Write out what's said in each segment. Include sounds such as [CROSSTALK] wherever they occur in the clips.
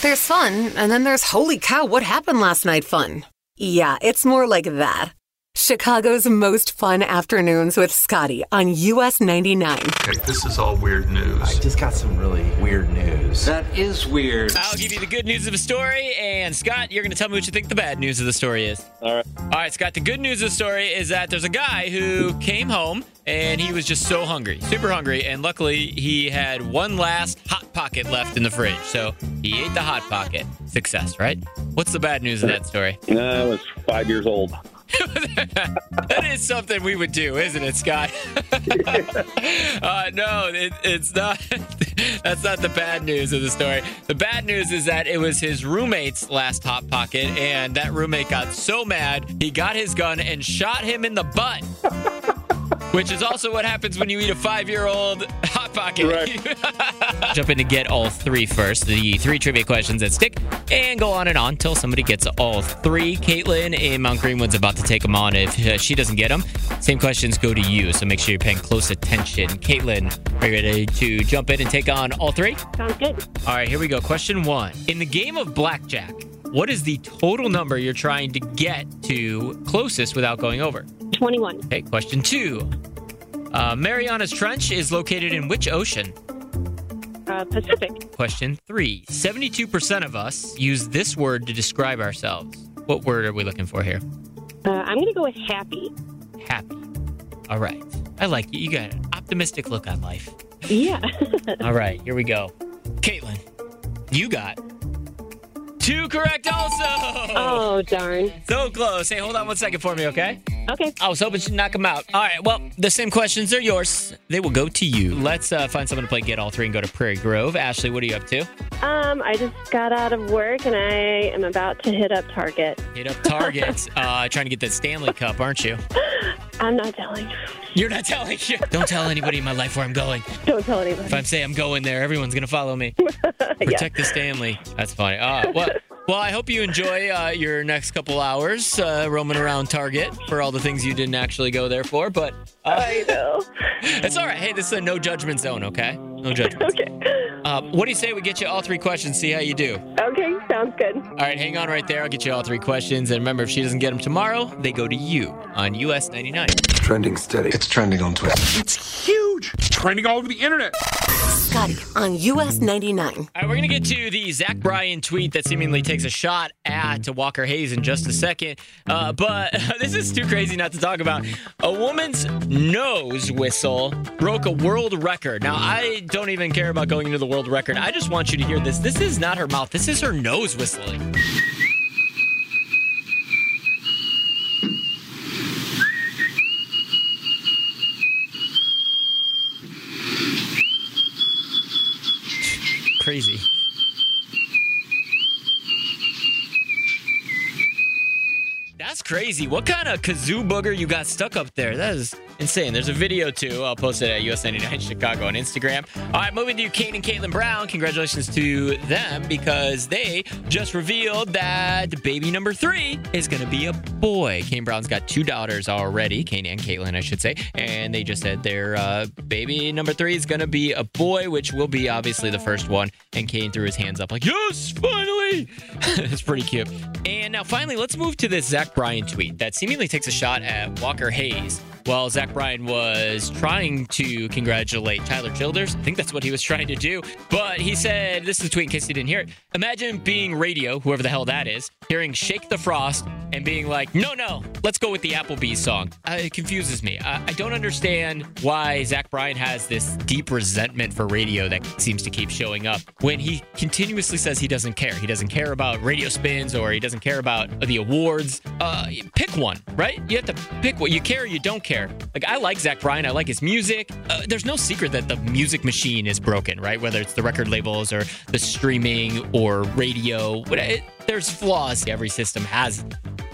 There's fun, and then there's holy cow, what happened last night fun. Yeah, it's more like that. Chicago's most fun afternoons with Scotty on US 99. Okay, this is all weird news. I just got some really weird news. That is weird. I'll give you the good news of the story, and Scott, you're going to tell me what you think the bad news of the story is. All right. All right, Scott, the good news of the story is that there's a guy who came home and he was just so hungry, super hungry, and luckily he had one last Hot Pocket left in the fridge. So he ate the Hot Pocket. Success, right? What's the bad news of that story? Uh, I was five years old. [LAUGHS] that is something we would do, isn't it, Scott? [LAUGHS] uh, no, it, it's not. [LAUGHS] That's not the bad news of the story. The bad news is that it was his roommate's last hot pocket, and that roommate got so mad he got his gun and shot him in the butt. Which is also what happens when you eat a five-year-old hot pocket. Right. [LAUGHS] Jump in to get all three first. The three trivia questions that stick, and go on and on until somebody gets all three. Caitlin in Mount Greenwood's about to take them on. If uh, she doesn't get them, same questions go to you. So make sure you're paying close attention. Caitlin, are you ready to jump in and take on all three? Sounds good. All right, here we go. Question one. In the game of blackjack, what is the total number you're trying to get to closest without going over? 21. Okay, question two. Uh, Mariana's Trench is located in which ocean? Uh, Pacific. Question three. 72% of us use this word to describe ourselves. What word are we looking for here? Uh, I'm going to go with happy. Happy. All right. I like you. You got an optimistic look on life. Yeah. [LAUGHS] All right, here we go. Caitlin, you got two correct also. oh, darn. So close. Hey, hold on one second for me, okay? Okay. I was hoping she'd knock them out. All right, well, the same questions are yours. They will go to you. Let's uh, find someone to play Get All Three and go to Prairie Grove. Ashley, what are you up to? Um, I just got out of work and I am about to hit up Target. Hit up Target. [LAUGHS] uh, trying to get that Stanley Cup, aren't you? I'm not telling. You're not telling. Don't tell anybody in my life where I'm going. Don't tell anybody. If I say I'm going there, everyone's gonna follow me. [LAUGHS] Protect the Stanley. That's funny. Uh, well, well, I hope you enjoy uh, your next couple hours uh, roaming around Target for all the things you didn't actually go there for. But uh, I know. it's all right. Hey, this is a no judgment zone. Okay, no judgment. [LAUGHS] Okay. Uh, what do you say we get you all three questions? See how you do. Okay, sounds good. All right, hang on right there. I'll get you all three questions. And remember, if she doesn't get them tomorrow, they go to you on US 99. Trending steady. It's trending on Twitter. It's huge. It's trending all over the internet. Scotty on US 99. All right, we're going to get to the Zach Bryan tweet that seemingly takes a shot at Walker Hayes in just a second. Uh, but [LAUGHS] this is too crazy not to talk about. A woman's nose whistle broke a world record. Now, I don't even care about going into the world record. I just want you to hear this. This is not her mouth, this is her nose whistling. Crazy. That's crazy. What kind of kazoo booger you got stuck up there? That is insane. There's a video too. I'll post it at US99 Chicago on Instagram. All right, moving to Kane and Katelyn Brown. Congratulations to them because they just revealed that baby number three is going to be a boy. Kane Brown's got two daughters already, Kane and Katelyn, I should say. And they just said their uh, baby number three is going to be a boy, which will be obviously the first one. And Kane threw his hands up like, yes, finally. [LAUGHS] it's pretty cute. And now finally, let's move to this Zach Bryan tweet that seemingly takes a shot at Walker Hayes. Well, Zach Bryan was trying to congratulate Tyler Childers. I think that's what he was trying to do. But he said, this is a tweet in case you didn't hear it. Imagine being radio, whoever the hell that is, hearing Shake the Frost and being like, no, no, let's go with the Applebee's song. Uh, it confuses me. I, I don't understand why Zach Bryan has this deep resentment for radio that seems to keep showing up when he continuously says he doesn't care. He doesn't care about radio spins or he doesn't care about the awards. Uh, pick one, right? You have to pick what you care you don't care. Like, I like Zach Bryan. I like his music. Uh, there's no secret that the music machine is broken, right? Whether it's the record labels or the streaming or radio, it, there's flaws. Every system has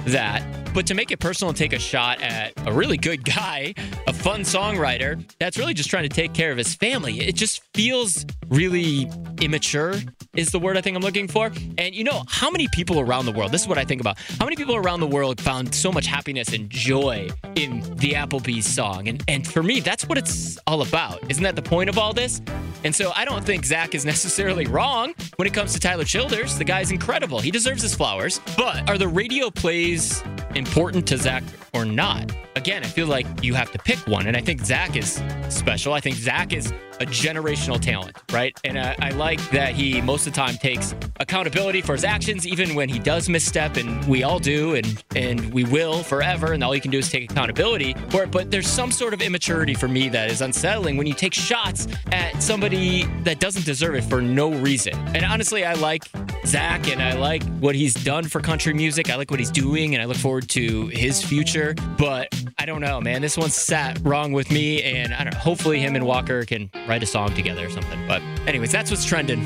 that. But to make it personal and take a shot at a really good guy, a fun songwriter that's really just trying to take care of his family, it just feels really immature, is the word I think I'm looking for. And you know, how many people around the world, this is what I think about, how many people around the world found so much happiness and joy in the Applebee's song? And, and for me, that's what it's all about. Isn't that the point of all this? And so I don't think Zach is [LAUGHS] necessarily wrong when it comes to Tyler Childers. The guy's incredible. He deserves his flowers. But are the radio plays important to Zach or not? Again, I feel like you have to pick one. And I think Zach is special. I think Zach is a generational talent, right? And I, I like that he most of the time takes accountability for his actions, even when he does misstep, and we all do, and and we will forever. And all you can do is take accountability for it. But there's some sort of immaturity for me that is unsettling when you take shots at somebody that doesn't deserve it for no reason. And honestly, I like Zach, and I like what he's done for country music. I like what he's doing, and I look forward to his future. But I don't know, man. This one sat wrong with me, and I don't. know, Hopefully, him and Walker can write a song together or something. But anyways, that's what's trending.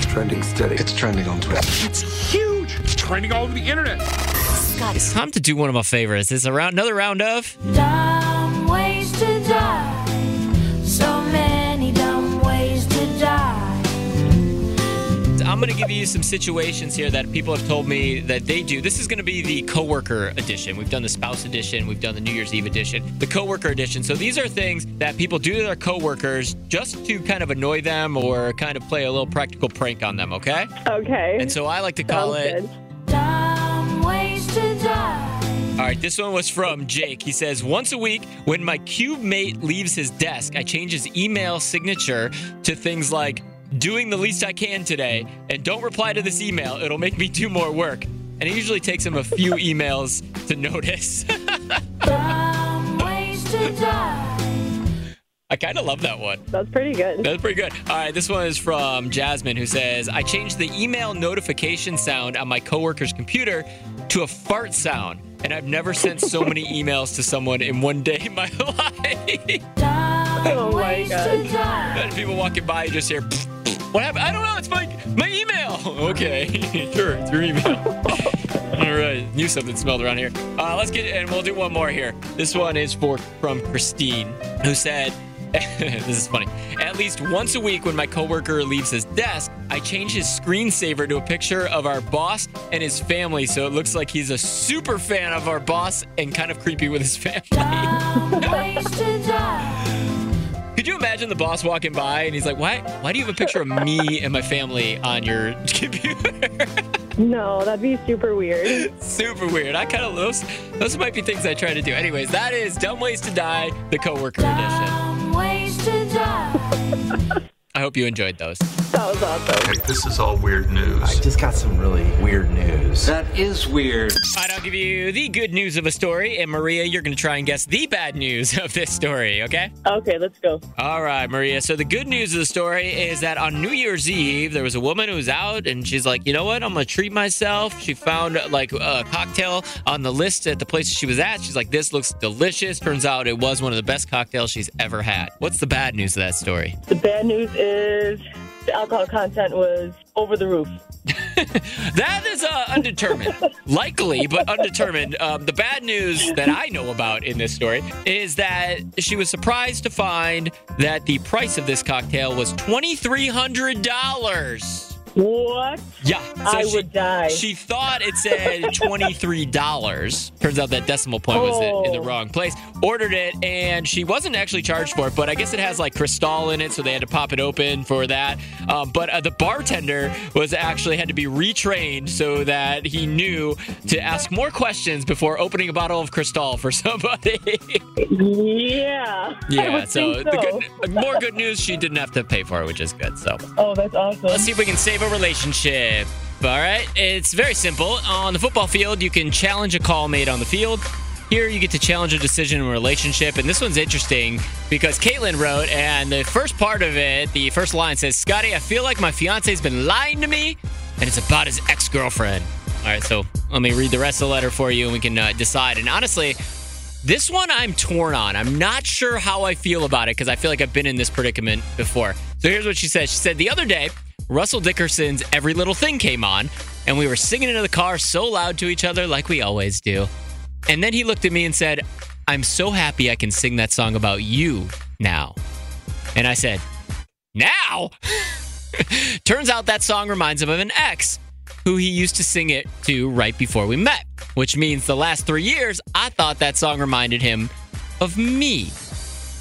Trending steady. It's trending on Twitter. It's huge. It's trending all over the internet. It's time to do one of my favorites. It's a round, another round of. Dumb I'm going to give you some situations here that people have told me that they do. This is going to be the coworker edition. We've done the spouse edition, we've done the New Year's Eve edition, the coworker edition. So these are things that people do to their coworkers just to kind of annoy them or kind of play a little practical prank on them, okay? Okay. And so I like to call Sounds it good. Dumb ways to die. All right, this one was from Jake. He says, Once a week, when my cube mate leaves his desk, I change his email signature to things like, doing the least I can today, and don't reply to this email. It'll make me do more work. And it usually takes him a few [LAUGHS] emails to notice. [LAUGHS] Dumb ways to die. I kind of love that one. That's pretty good. That's pretty good. All right, this one is from Jasmine who says, I changed the email notification sound on my coworker's computer to a fart sound. And I've never sent so many [LAUGHS] emails to someone in one day in my life. Dumb Oh my ways God. to die. And people walking by, you just hear, what happened? I don't know. It's my my email. [LAUGHS] Okay, [LAUGHS] sure, it's your email. [LAUGHS] All right, knew something smelled around here. Uh, let's get, and we'll do one more here. This one is for from Christine, who said, "This is funny. At least once a week, when my coworker leaves his desk, I change his screensaver to a picture of our boss and his family, so it looks like he's a super fan of our boss and kind of creepy with his family." You imagine the boss walking by and he's like, "Why? Why do you have a picture of me and my family on your [LAUGHS] computer?" No, that'd be super weird. [LAUGHS] Super weird. I kind of those those might be things I try to do. Anyways, that is dumb ways to die, the coworker edition. You enjoyed those. That was awesome. Okay, this is all weird news. I just got some really weird news. That is weird. All right, I'll give you the good news of a story, and Maria, you're going to try and guess the bad news [LAUGHS] of this story. Okay? Okay, let's go. All right, Maria. So the good news of the story is that on New Year's Eve, there was a woman who was out, and she's like, you know what? I'm gonna treat myself. She found like a cocktail on the list at the place she was at. She's like, this looks delicious. Turns out it was one of the best cocktails she's ever had. What's the bad news of that story? The bad news is the alcohol content was over the roof. [LAUGHS] That is uh, undetermined. Likely, but undetermined. Um, the bad news that I know about in this story is that she was surprised to find that the price of this cocktail was $2,300. What? Yeah. I would die. She thought it said [LAUGHS] $23. Turns out that decimal point was in, in the Oh. wrong place. Ordered it, and she wasn't actually charged for it, but I guess it has like Cristal in it, so they had to pop it open for that. Um, but uh, the bartender was actually had to be retrained so that he knew to ask more questions before opening a bottle of Cristal for somebody. [LAUGHS] Yeah. Yeah, [LAUGHS] would so, The good, more good news, she didn't have to pay for it, which is good. So. Oh, that's awesome. Let's see if we can save a relationship. All right. It's very simple. On the football field, you can challenge a call made on the field. Here, you get to challenge a decision in a relationship. And this one's interesting because Caitlin wrote, and the first part of it, the first line says, Scotty, I feel like my fiance's been lying to me, and it's about his ex girlfriend. All right. So let me read the rest of the letter for you, and we can uh, decide. And honestly, this one I'm torn on. I'm not sure how I feel about it because I feel like I've been in this predicament before. So here's what she said. She said, The other day, Russell Dickerson's Every Little Thing came on, and we were singing into the car so loud to each other like we always do. And then he looked at me and said, I'm so happy I can sing that song about you now. And I said, Now? [LAUGHS] Turns out that song reminds him of an ex who he used to sing it to right before we met, which means the last three years, I thought that song reminded him of me.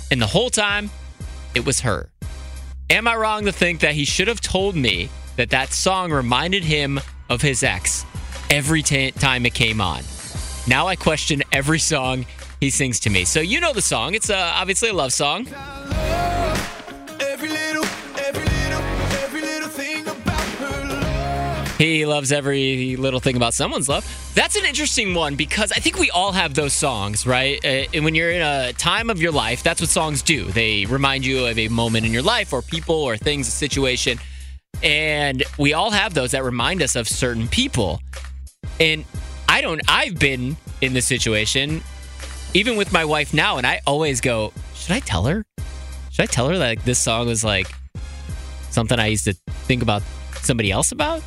And the whole time, it was her. Am I wrong to think that he should have told me that that song reminded him of his ex every ta time it came on? Now I question every song he sings to me. So you know the song. It's uh, obviously a love song. [LAUGHS] He loves every little thing about someone's love. That's an interesting one because I think we all have those songs, right? Uh, and when you're in a time of your life, that's what songs do. They remind you of a moment in your life or people or things, a situation. And we all have those that remind us of certain people. And I don't, I've been in this situation, even with my wife now, and I always go, should I tell her? Should I tell her that this song was like something I used to think about somebody else about?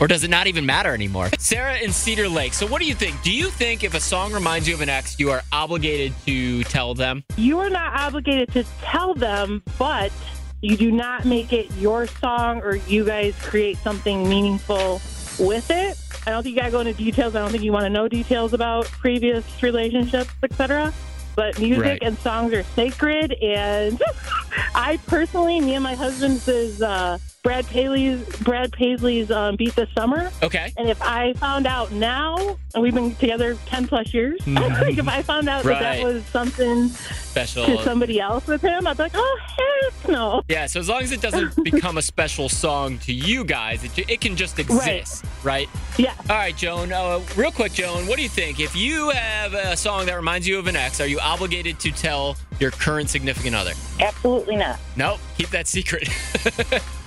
Or does it not even matter anymore? [LAUGHS] Sarah in Cedar Lake. So, what do you think? Do you think if a song reminds you of an ex, you are obligated to tell them? You are not obligated to tell them, but you do not make it your song or you guys create something meaningful with it. I don't think you gotta go into details. I don't think you want to know details about previous relationships, etc. But music Right. and songs are sacred, and [LAUGHS] I personally, me and my husband's is uh, Brad Paisley's Brad Paisley's um, "Beat the Summer." Okay. And if I found out now, and we've been together 10 plus years, [LAUGHS] like if I found out that Right. that was something Special. to somebody else with him, I'd be like, oh, heck no. Yeah, so as long as it doesn't [LAUGHS] become a special song to you guys, it, it can just exist, right? Yeah. All right, Joan. Uh, real quick, Joan, what do you think? If you have a song that reminds you of an ex, are you obligated to tell your current significant other? Absolutely not. No, keep that secret. [LAUGHS]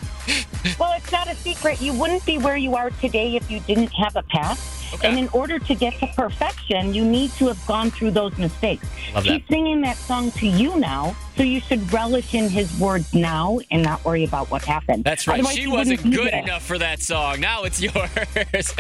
Well, it's not a secret. You wouldn't be where you are today if you didn't have a past. Okay. And in order to get to perfection, you need to have gone through those mistakes. Love He's that. singing that song to you now, so you should relish in his words now and not worry about what happened. That's right. Otherwise, she wasn't good enough for that song. Now it's [LAUGHS] yours.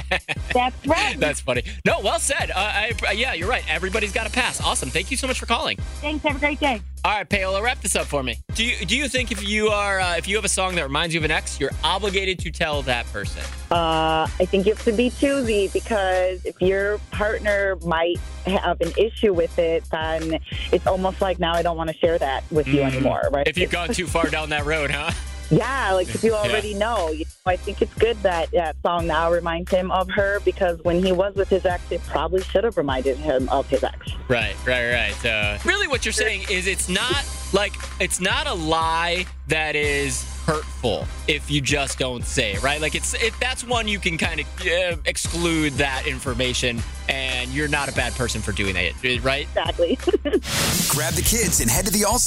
That's right. [LAUGHS] That's funny. No, well said. Uh, I, yeah, you're right. Everybody's got a pass. Awesome. Thank you so much for calling. Thanks. Have a great day. All right, Paola, wrap this up for me. Do you do you think if you are uh, if you have a song that reminds you of an ex, you're obligated to tell that person? Uh, I think you have to be choosy because if your partner might have an issue with it, then it's almost like now I don't want to share that with you anymore, right? If you've gone too far down that road, huh? Yeah, like if you already know, you know, I think it's good that that song now reminds him of her because when he was with his ex, it probably should have reminded him of his ex. Right, right, right. Uh, really, what you're saying is it's not like it's not a lie that is hurtful if you just don't say it, right? Like it's it, that's one you can kind of uh, exclude that information, and you're not a bad person for doing it, right? Exactly. [LAUGHS] Grab the kids and head to the All